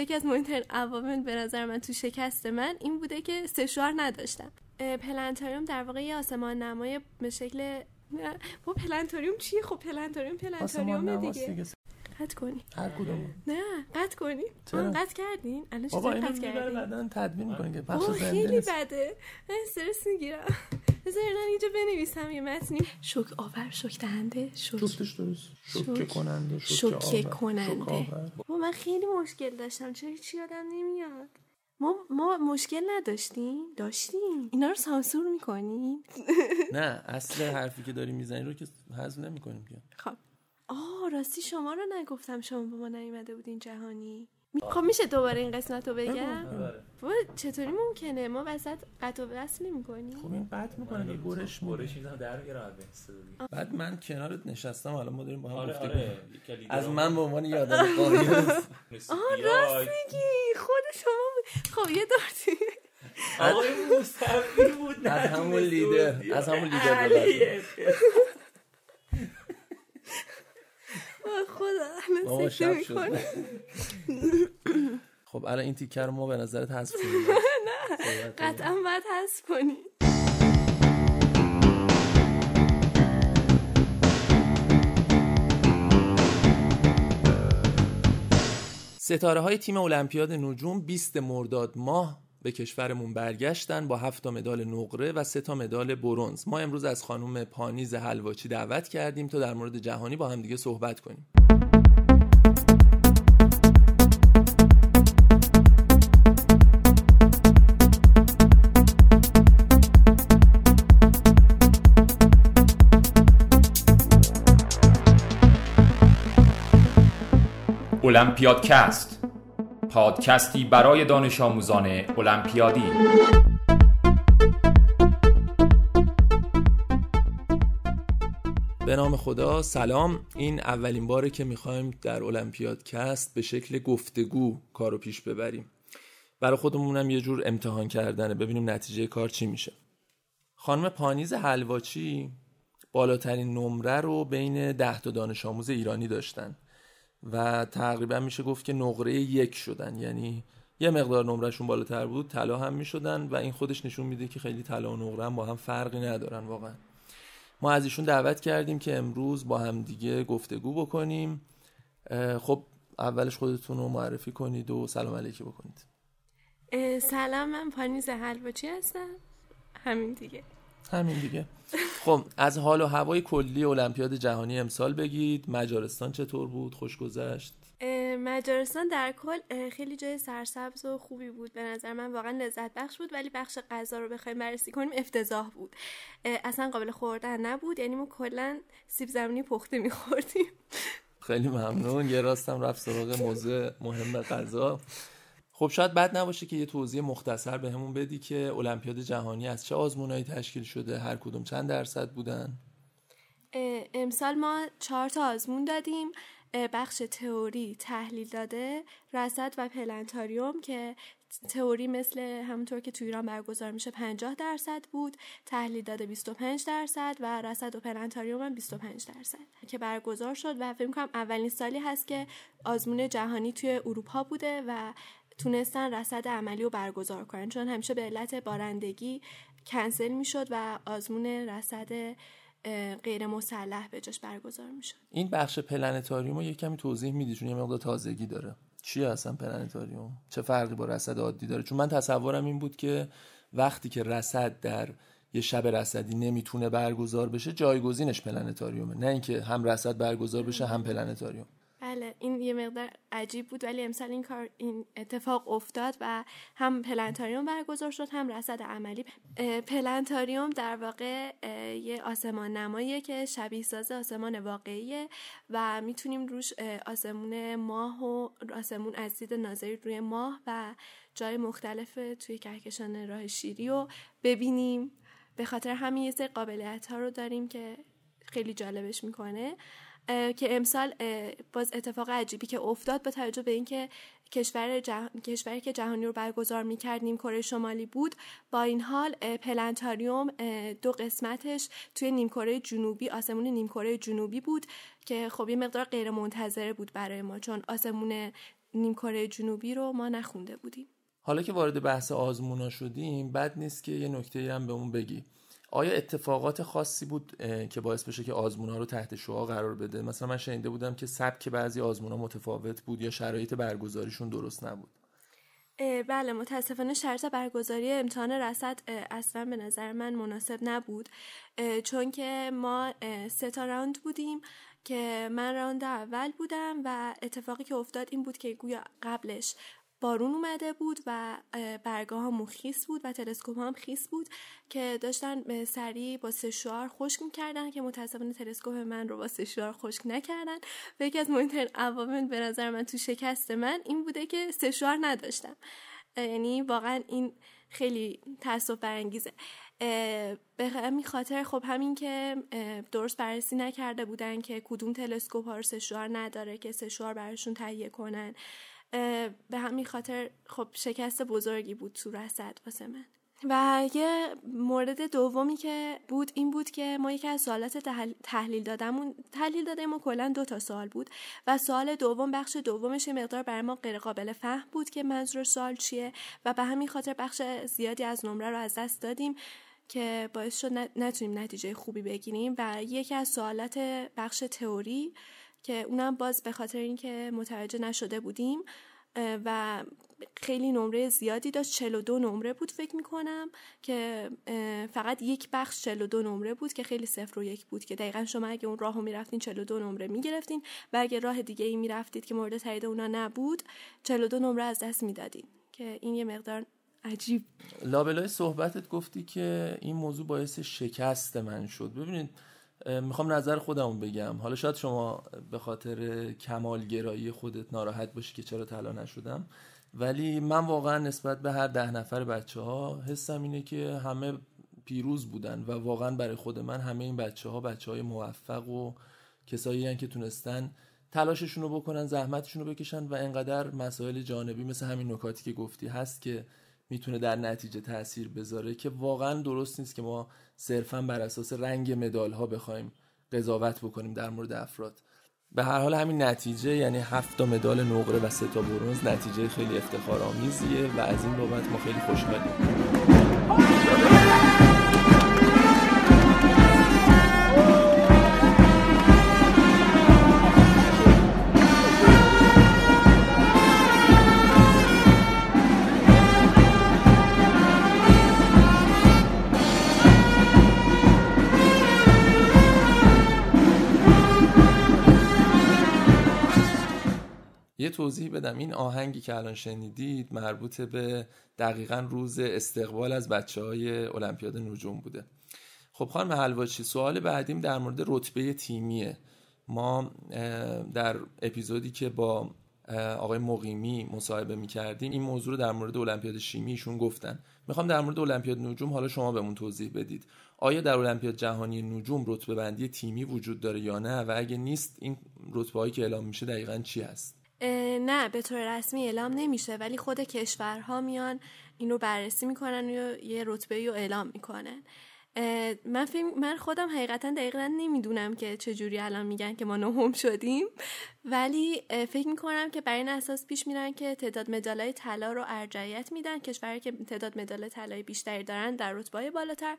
یکی از مهمترین عوامل به نظر من تو شکست من این بوده که سشوار نداشتم. پلنتاریوم در واقع یه آسمان نمای به شکل نه با پلنتاریوم چیه؟ خب پلنتاریوم پلنتاریوم دیگه. قطع کنی هر کدوم نه قطع کنی چرا؟ قطع کردین. الان چطور قطع کردین؟ بعدا تدوین می‌کنه که بخش زنده خیلی. بده. من استرس می‌گیرم. بذار من اینجا بنویسم یه متنی. شوک آور شوک دهنده شوک. جفتش درست. شوکه شوک. کننده. کننده. شوک آور. بابا من خیلی مشکل داشتم. چرا چی یادم نمیاد؟ ما, ما مشکل نداشتیم. داشتیم. اینا رو سانسور می‌کنیم. نه اصل حرفی که داری می‌زنی رو که حذف نمی‌کنیم که. خب. آه راستی شما رو نگفتم شما با ما نیومده بودین جهانی. خب میشه دوباره این قسمت رو بگم؟ بابا چطوری ممکنه؟ ما وسط قطع و وصل نمی کنیم خب این قطع می‌کنه یه برش برش می‌زنم در استودیو. بعد من کنارت نشستم الان ما داریم با هم آره گفتگو آره. از من به عنوان یه آدم راست میگی. خود شما بود. خب یه دارتی آقای مصطفی بود از همون لیدر. از همون لیدر. ببر. خدا الان سکته می‌کنه. خب الان این تیکر رو ما به نظرت حذف کنیم. قطعا باید حذف کنی. ستاره های تیم المپیاد نجوم 20 مرداد ماه به کشورمون برگشتن با 7 تا مدال نقره و 3 تا مدال برنز. ما امروز از خانم پانیز حلواچی دعوت کردیم تا در مورد جهانی با هم دیگه صحبت کنیم. المپیادکست پادکستی برای دانش آموزان المپیادی به نام خدا سلام. این اولین باره که می‌خوایم در المپیادکست به شکل گفتگو کارو پیش ببریم. برای خودمونم یه جور امتحان کردنه ببینیم نتیجه کار چی میشه. خانم پانیز حلواچی بالاترین نمره رو بین ده تا دانش آموز ایرانی داشتن. و تقریبا میشه گفت که نقره یک شدن. یعنی یه مقدار نمرهشون بالاتر بود طلا هم می‌شدن و این خودش نشون میده که خیلی طلا و نقره هم با هم فرقی ندارن واقعا. ما از ایشون دعوت کردیم که امروز با هم دیگه گفتگو بکنیم. خب اولش خودتون رو معرفی کنید و سلام علیکی بکنید. سلام من پانیز حلواچی هستم؟ همین دیگه. همین دیگه. خب از حال و هوای کلی المپیاد جهانی امسال بگید. مجارستان چطور بود؟ خوش گذشت. مجارستان در کل خیلی جای سرسبز و خوبی بود. به نظر من واقعا لذت بخش بود ولی بخش غذا رو بخوایم بررسی کنیم افتضاح بود. اصلا قابل خوردن نبود یعنی ما کلا سیب زمینی پخته میخوردیم. خیلی ممنون. یه راستم رفت سراغ موضوع مهم غذا. خب شاید بد نباشه که یه توضیح مختصر به همون بدی که المپیاد جهانی از چه آزمونایی تشکیل شده؟ هر کدوم چند درصد بودن؟ امسال ما چهار تا آزمون دادیم. بخش تئوری تحلیل داده رصد و پلنتاریوم که تئوری مثل همونطور که تو ایران برگزار میشه 50 درصد بود تحلیل داده 25 درصد و رصد و پلنتاریوم هم 25 درصد که برگزار شد و فکر کنم اولین سالی هست که آزمون جهانی توی اروپا بوده و تونستن رصد عملی رو برگزار کنن. چون همیشه به علت بارندگی کنسل می‌شد و آزمون رصد غیر مسلح به جاش برگزار می‌شد. این بخش پلنتاریوم رو یه کمی توضیح میدی؟ چون یه مقدار تازگی داره. چیه اصلا پلنتاریوم؟ چه فرقی با رصد عادی داره؟ چون من تصورم این بود که وقتی که رصد در یه شب رصدی نمی‌تونه برگزار بشه جایگزینش پلنتاریومه. نه اینکه هم رصد برگزار بشه هم پلنتاریوم. بله این یه مقدار عجیب بود ولی امسال این کار این اتفاق افتاد و هم پلنتاریوم برگزار شد هم رصد عملی. پلنتاریوم در واقع یه آسمان نماییه که شبیه ساز آسمان واقعیه و می‌تونیم روش آسمون ماه و آسمون از دید ناظری روی ماه و جای مختلف توی کهکشان راه شیری رو ببینیم. به خاطر همین یه سری قابلیت ها رو داریم که خیلی جالبش می‌کنه. که امسال باز اتفاق عجیبی که افتاد با توجه به اینکه کشور جه... کشوری که جهانی رو برگزار می‌کردیم کره شمالی بود با این حال پلنتاریوم دو قسمتش توی نیمکره جنوبی آسمون نیمکره جنوبی بود که خب یه مقدار غیر منتظره بود برای ما چون آسمون نیم کره جنوبی رو ما نخونده بودیم. حالا که وارد بحث آزمونا شدیم بد نیست که یه نکته هم بهمون بگی. آیا اتفاقات خاصی بود که باعث بشه که آزمونا رو تحت شعا قرار بده؟ مثلا من شنیده بودم که سبک بعضی آزمونا متفاوت بود یا شرایط برگزاریشون درست نبود. بله متاسفانه شرط برگزاری امتحان رسد اصلا به نظر من مناسب نبود چون که ما سه تا راوند بودیم که من راوند اول بودم و اتفاقی که افتاد این بود که گویا قبلش بارون اومده بود و برگاه ها خیس بود و تلسکوپ هم خیس بود که داشتن سریع با سشوار خشک می‌کردن که متاسفانه تلسکوپ من رو با سشوار خشک نکردن. و یکی از مهمترین عوامل به نظر من تو شکست من این بوده که سشوار نداشتم. یعنی واقعا این خیلی تاسف برانگیزه. به همین خاطر خب همین که درست بررسی نکرده بودن که کدوم تلسکوپ ها رو سشوار نداره که سشوار براشون تهیه کنن. به همین خاطر خب شکست بزرگی بود تو رسد واسه من. و یه مورد دومی که بود این بود که ما یکی از سوالات تحلیل دادمون تحلیل داده ما کلا دو تا سوال بود. و سوال دوم بخش دومش مقدار برای ما غیر قابل فهم بود که منظور سوال چیه. و به همین خاطر بخش زیادی از نمره رو از دست دادیم که باعث شد نتونیم نتیجه خوبی بگیریم. و یکی از سوالات بخش تئوری که اونم باز به خاطر اینکه متوجه نشده بودیم و خیلی نمره زیادی داشت. 42 نمره بود فکر می‌کنم که فقط یک بخش 42 نمره بود که خیلی صفر و یک بود که دقیقا شما اگه اون راه رو می‌رفتین 42 نمره می‌گرفتین و اگه راه دیگه ای می‌رفتید که مورد تایید اونا نبود 42 نمره از دست می‌دادین. که این یه مقدار عجیب. لابلای صحبتت گفتی که این موضوع باعث شکست من شد. ببینید می‌خوام نظر خودمو بگم. حالا شاید شما به خاطر کمالگرایی خودت ناراحت باشی که چرا طلا نشدم. ولی من واقعا نسبت به هر ده نفر بچه ها حسم اینه که همه پیروز بودن و واقعا برای خود من همه این بچه ها بچه های موفق و کسایی که تونستن تلاششون رو بکنن زحمتشون رو بکشن و انقدر مسائل جانبی مثل همین نکاتی که گفتی هست که می‌تونه در نتیجه تاثیر بذاره که واقعا درست نیست که ما صرفا بر اساس رنگ مدال ها بخوایم قضاوت بکنیم در مورد افراد. به هر حال همین نتیجه یعنی هفت مدال نقره و سه تا برنز نتیجه خیلی افتخار آمیزیه و از این بابت ما خیلی خوشحالیم. توضیح بدم. این آهنگی که الان شنیدید مربوط به دقیقا روز استقبال از بچه های المپیاد نجوم بوده. خب خانم حلواچی سوال بعدیم در مورد رتبه تیمیه. ما در اپیزودی که با آقای مقیمی مصاحبه می‌کردیم این موضوع رو در مورد المپیاد شیمیشون گفتن. می‌خوام در مورد المپیاد نجوم حالا شما بهمون توضیح بدید. آیا در المپیاد جهانی نجوم رتبه بندی تیمی وجود داره یا نه؟ و اگه نیست این رتبه هایی که اعلام میشه دقیقا چی هست؟ نه به طور رسمی اعلام نمیشه ولی خود کشورها میان این رو بررسی می‌کنن و یه رتبه رو اعلام می‌کنن. من فیلم من خودم حقیقتا دقیقا نمی‌دونم که چجوری الان میگن که ما نهم شدیم. ولی فکر می‌کنم که بر این اساس پیش میرن که تعداد مدالای طلا رو ارجعیت میدن. کشورهایی که تعداد مدال طلای بیشتری دارن در رتبه بالاتر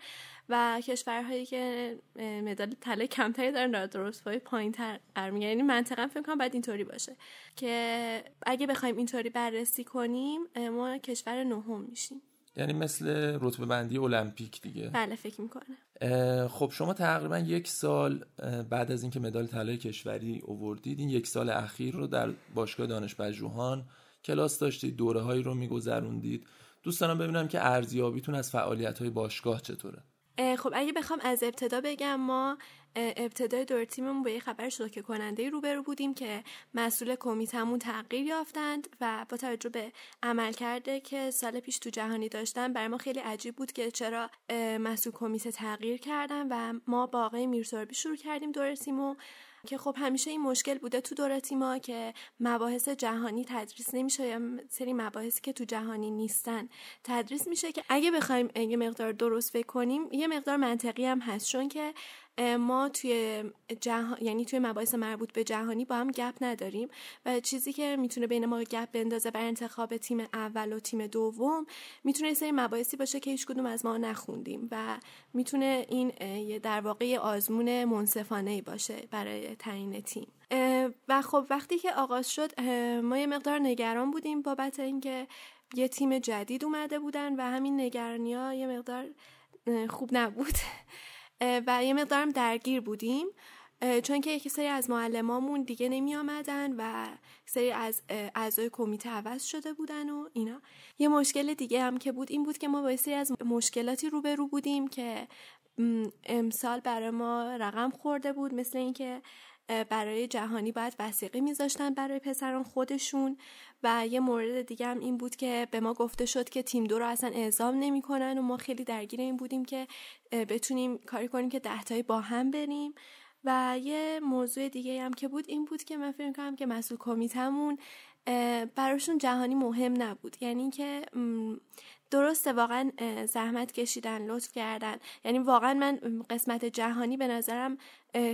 و کشورهایی که مدال طلای کمتری دارن در رتبه پایینتر قرار می‌گیرن. یعنی منطقا فکر کنم باید اینطوری باشه که اگه بخوایم اینطوری بررسی کنیم ما کشور نهم میشیم. یعنی مثل رتبه بندی المپیک دیگه. بله فکر می‌کنه خب شما تقریبا یک سال بعد از اینکه مدال طلای کشوری اووردید این یک سال اخیر رو در باشگاه دانش پژوهان کلاس داشتید دوره هایی رو میگذروندید. دوست دارم ببینم که ارزیابیتون از فعالیت های باشگاه چطوره؟ خب اگه بخوام از ابتدا بگم ما ابتدای دور تیممون با یه خبر شوکه کننده روبرو بودیم که مسئول کمیتمون تغییر یافتند و با توجه به عمل کرده که سال پیش تو جهانی داشتن برای ما خیلی عجیب بود که چرا مسئول کمیته تغییر کردن و ما با آقای شروع کردیم دور تیمو که خب همیشه این مشکل بوده تو دور تیما که مباحث جهانی تدریس نمیشه یا سری مباحثی که تو جهانی نیستن تدریس میشه که اگه بخوایم یه مقدار درست فکر یه مقدار منطقی هم هست. چون که ما توی جهان یعنی توی مباحث مربوط به جهانی با هم گپ نداریم و چیزی که می‌تونه بین ما گپ بندازه بر انتخاب تیم اول و تیم دوم می‌تونه سری مباحثی باشه که هیچ کدوم از ما نخوندیم و می‌تونه این در واقع آزمون منصفانه باشه برای تعیین تیم. و خب وقتی که آغاز شد ما یه مقدار نگران بودیم بابت اینکه یه تیم جدید اومده بودن و همین نگرانی ها یه مقدار خوب نبود. و یه مقدارم درگیر بودیم. چون که یکی سری از معلمامون دیگه نمی آمدن و سری از اعضای کمیته عوض شده بودن و اینا. یه مشکل دیگه هم که بود این بود که ما با سری از مشکلاتی روبرو بودیم که امسال برای ما رقم خورده بود. مثل اینکه برای جهانی باید وسیقی میذاشتن برای پسران خودشون. و یه مورد دیگه هم این بود که به ما گفته شد که تیم دو رو اصلا اعزام نمی‌کنن و ما خیلی درگیر این بودیم که بتونیم کاری کنیم که دهتایی با هم بریم. و یه موضوع دیگه هم که بود این بود که من فکر کنم که مسئول کمیتمون براشون جهانی مهم نبود. یعنی که درسته واقعا زحمت کشیدن لطف کردن. یعنی واقعا من قسمت جهانی به نظرم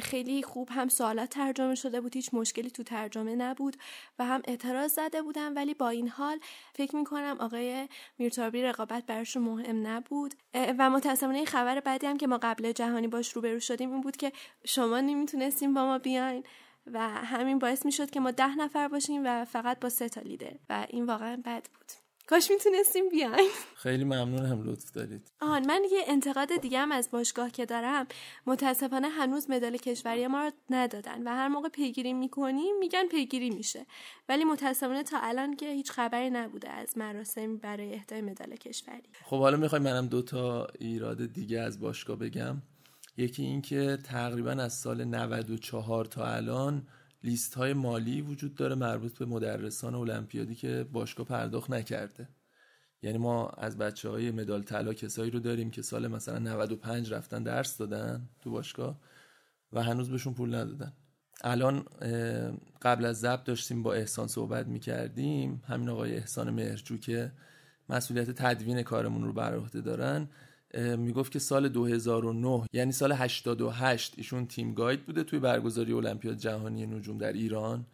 خیلی خوب هم سوالات ترجمه شده بود. هیچ مشکلی تو ترجمه نبود و هم اعتراض زده بودم. ولی با این حال فکر می‌کنم آقای میرتابی رقابت براشون مهم نبود. و متاسفانه خبر بعدی هم که ما قبل جهانی باش روبرو شدیم این بود که شما نمی‌تونستیم با ما بیاین و همین باعث می‌شد که ما ده نفر باشیم و فقط با سه تا لیدر. و این واقعا بد بود. کاش می‌تونستیم بیاین خیلی ممنون هم لطف دارید. آهان من یه انتقاد دیگه هم از باشگاه که دارم. متاسفانه هنوز مدال کشوری ما رو ندادن و هر موقع پیگیری می‌کنیم میگن پیگیری میشه. ولی متاسفانه تا الان که هیچ خبری نبوده از مراسم برای اهدای مدال کشوری. خب حالا می‌خوای منم دو تا ایراد دیگه از باشگاه بگم. یکی اینکه تقریبا از سال 94 تا الان لیست های مالی وجود داره مربوط به مدرسان المپیادی که باشگاه پرداخت نکرده. یعنی ما از بچه های مدال طلا کسایی رو داریم که سال مثلا 95 رفتن درس دادن تو باشگاه و هنوز بهشون پول ندادن. الان قبل از ضبط داشتیم با احسان صحبت می‌کردیم. همین آقای احسان مهرجو که مسئولیت تدوین کارمون رو بر عهده دارن. می‌گفت که سال 2009 یعنی سال 88 ایشون تیم گاید بوده توی برگزاری المپیاد جهانی نجوم در ایران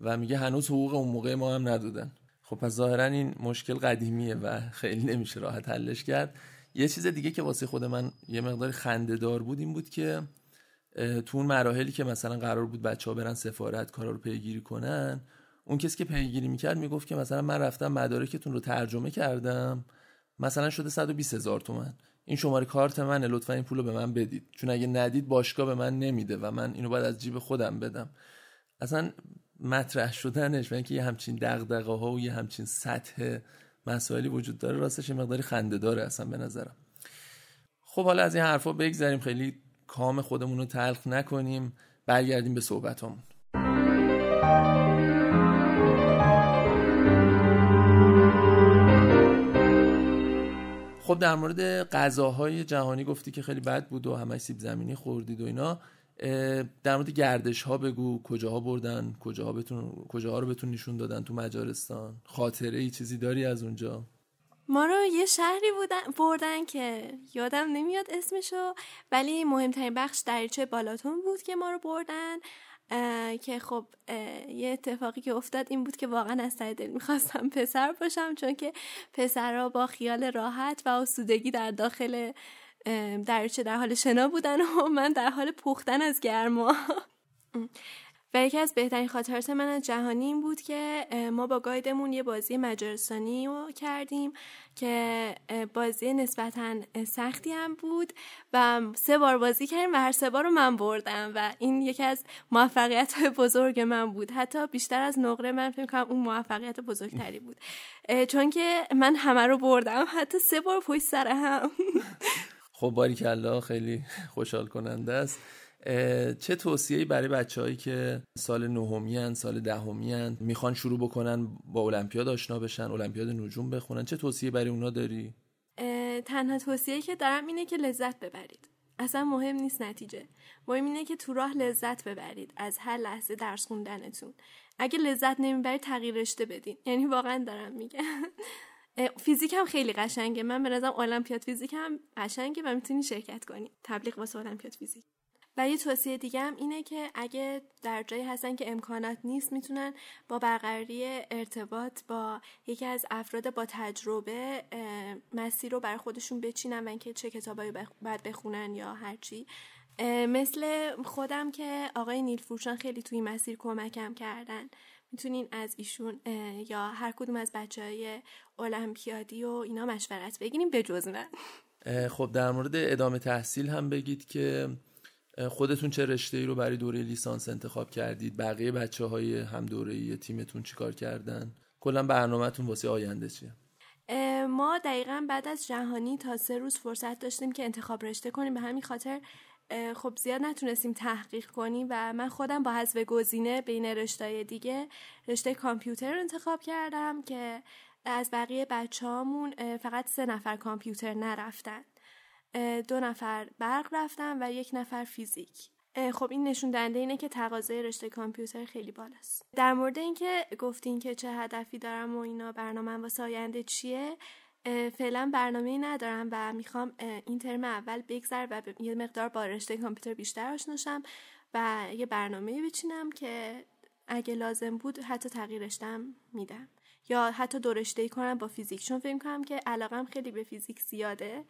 و میگه هنوز حقوق اون موقع ما هم ندادن. خب پس ظاهرا این مشکل قدیمیه و خیلی نمیشه راحت حلش کرد. یه چیز دیگه که واسه خود من یه مقدار خنده دار بود این بود که تو اون مراحلی که مثلا قرار بود بچه ها برن سفارت کارا رو پیگیری کنن اون کسی که پیگیری می‌کرد می‌گفت که مثلا من رفتم مدارکتون رو ترجمه کردم مثلا شده 120 هزار تومن. این شماره کارت منه لطفا این پول به من بدید. چون اگه ندید باشگاه به من نمیده و من اینو باید از جیب خودم بدم. اصلا مطرح شدنش و اینکه یه همچین دغدغه ها و یه همچین سطح مسائلی وجود داره راستش مقداری خنده داره اصلا به نظرم. خب حالا از این حرفا بگذریم. خیلی کام خودمون رو تلخ نکنیم. برگردیم به صحبتمون خب در مورد غذاهای جهانی گفتی که خیلی بد بود و همه سیب زمینی خوردید و اینا. در مورد گردش ها بگو. کجاها بردن؟ کجاها بتون کجاها رو بتون نشون دادن تو مجارستان؟ خاطره ای چیزی داری از اونجا؟ ما رو یه شهری بودن بردن که یادم نمیاد اسمشو ولی مهمترین بخش دریچه بالاتون بود که ما رو بردن. که خب یه اتفاقی که افتاد این بود که واقعا از ته دل می‌خواستم پسر باشم چون که پسرها با خیال راحت و آسودگی در داخل درچه در حال شنا بودن و من در حال پختن از گرما. و یکی از بهترین خاطرات من از جهانی این بود که ما با گایدمون یه بازی مجارستانی رو کردیم که بازی نسبتا سختی هم بود و سه بار بازی کردیم و هر سه بار رو من بردم و این یکی از موفقیت های بزرگ من بود. حتی بیشتر از نقره من فکر کنم اون موفقیت بزرگتری بود. چون که من همه رو بردم حتی سه بار پشت سر هم. خب باریکلا خیلی خوشحال کننده است. چه توصیه‌ای برای بچههایی که سال نهمی سال دهمی می‌خوان شروع بکنن با المپیاد آشنا بشن المپیاد نجوم بخونن؟ چه توصیه برای اونا داری؟ تنها توصیه که دارم اینه که لذت ببرید. اصلا مهم نیست نتیجه. مهم اینه که تو راه لذت ببرید از هر لحظه درس خوندنتون. اگه لذت نمی‌برید تغییر رشته بدین. یعنی واقعا دارم میگم. فیزیک هم خیلی قشنگه. من به نظرم المپیاد فیزیک هم قشنگه و می‌تونی شرکت کنی. تبلیغ واسه المپیاد فیزیک. و یه توصیه دیگه هم اینه که اگه در جایی هستن که امکانات نیست می‌تونن با برقراری ارتباط با یکی از افراد با تجربه مسیر رو بر خودشون بچینن و اینکه چه کتابایی باید بخونن یا هرچی مثل خودم که آقای نیل فروشان خیلی توی مسیر کمکم کردن. می‌تونین از ایشون یا هر کدوم از بچه های المپیادی و اینا مشورت بگیریم به جز من. خب در مورد ادامه تحصیل هم بگید که خودتون چه رشته ای رو برای دوره لیسانس انتخاب کردید؟ بقیه بچه های هم دوره ای تیمتون چیکار کردن؟ کلا برنامهتون واسه آینده چیه؟ ما دقیقا بعد از جهانی تا سه روز فرصت داشتیم که انتخاب رشته کنیم. به همین خاطر خب زیاد نتونستیم تحقیق کنیم و من خودم با حذف گزینه بین رشته دیگه رشته کامپیوتر رو انتخاب کردم که از بقیه بچه فقط سه نفر کامپیوتر نرفتن. دو نفر برق رفتن و یک نفر فیزیک. خب این نشون دهنده اینه که تقاضای رشته کامپیوتر خیلی بالاست. در مورد اینکه گفتین که چه هدفی دارم و اینا برنامه واسه آینده چیه؟ فعلا برنامه ندارم و می‌خوام این ترم اول بگذر و یه مقدار با رشته کامپیوتر بیشتر آشناشم و یه برنامه بچینم که اگه لازم بود حتی تغییرشتم میدم. یا حتی دورشته کنم با فیزیک. چون فکر کنم که علاقم خیلی به فیزیک زیاده.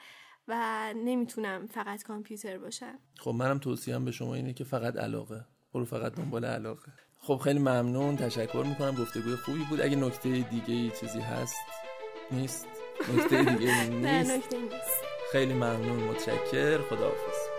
و نمی‌تونم فقط کامپیوتر باشم. خب منم توصیهم به شما اینه که فقط علاقه. برو فقط دنبال علاقه. خب خیلی ممنون تشکر می‌کنم. گفتگوی خوبی بود. اگه نکته دیگه ای چیزی هست نیست. نکته دیگه نیست. خیلی ممنون. متشکر. خداحافظ.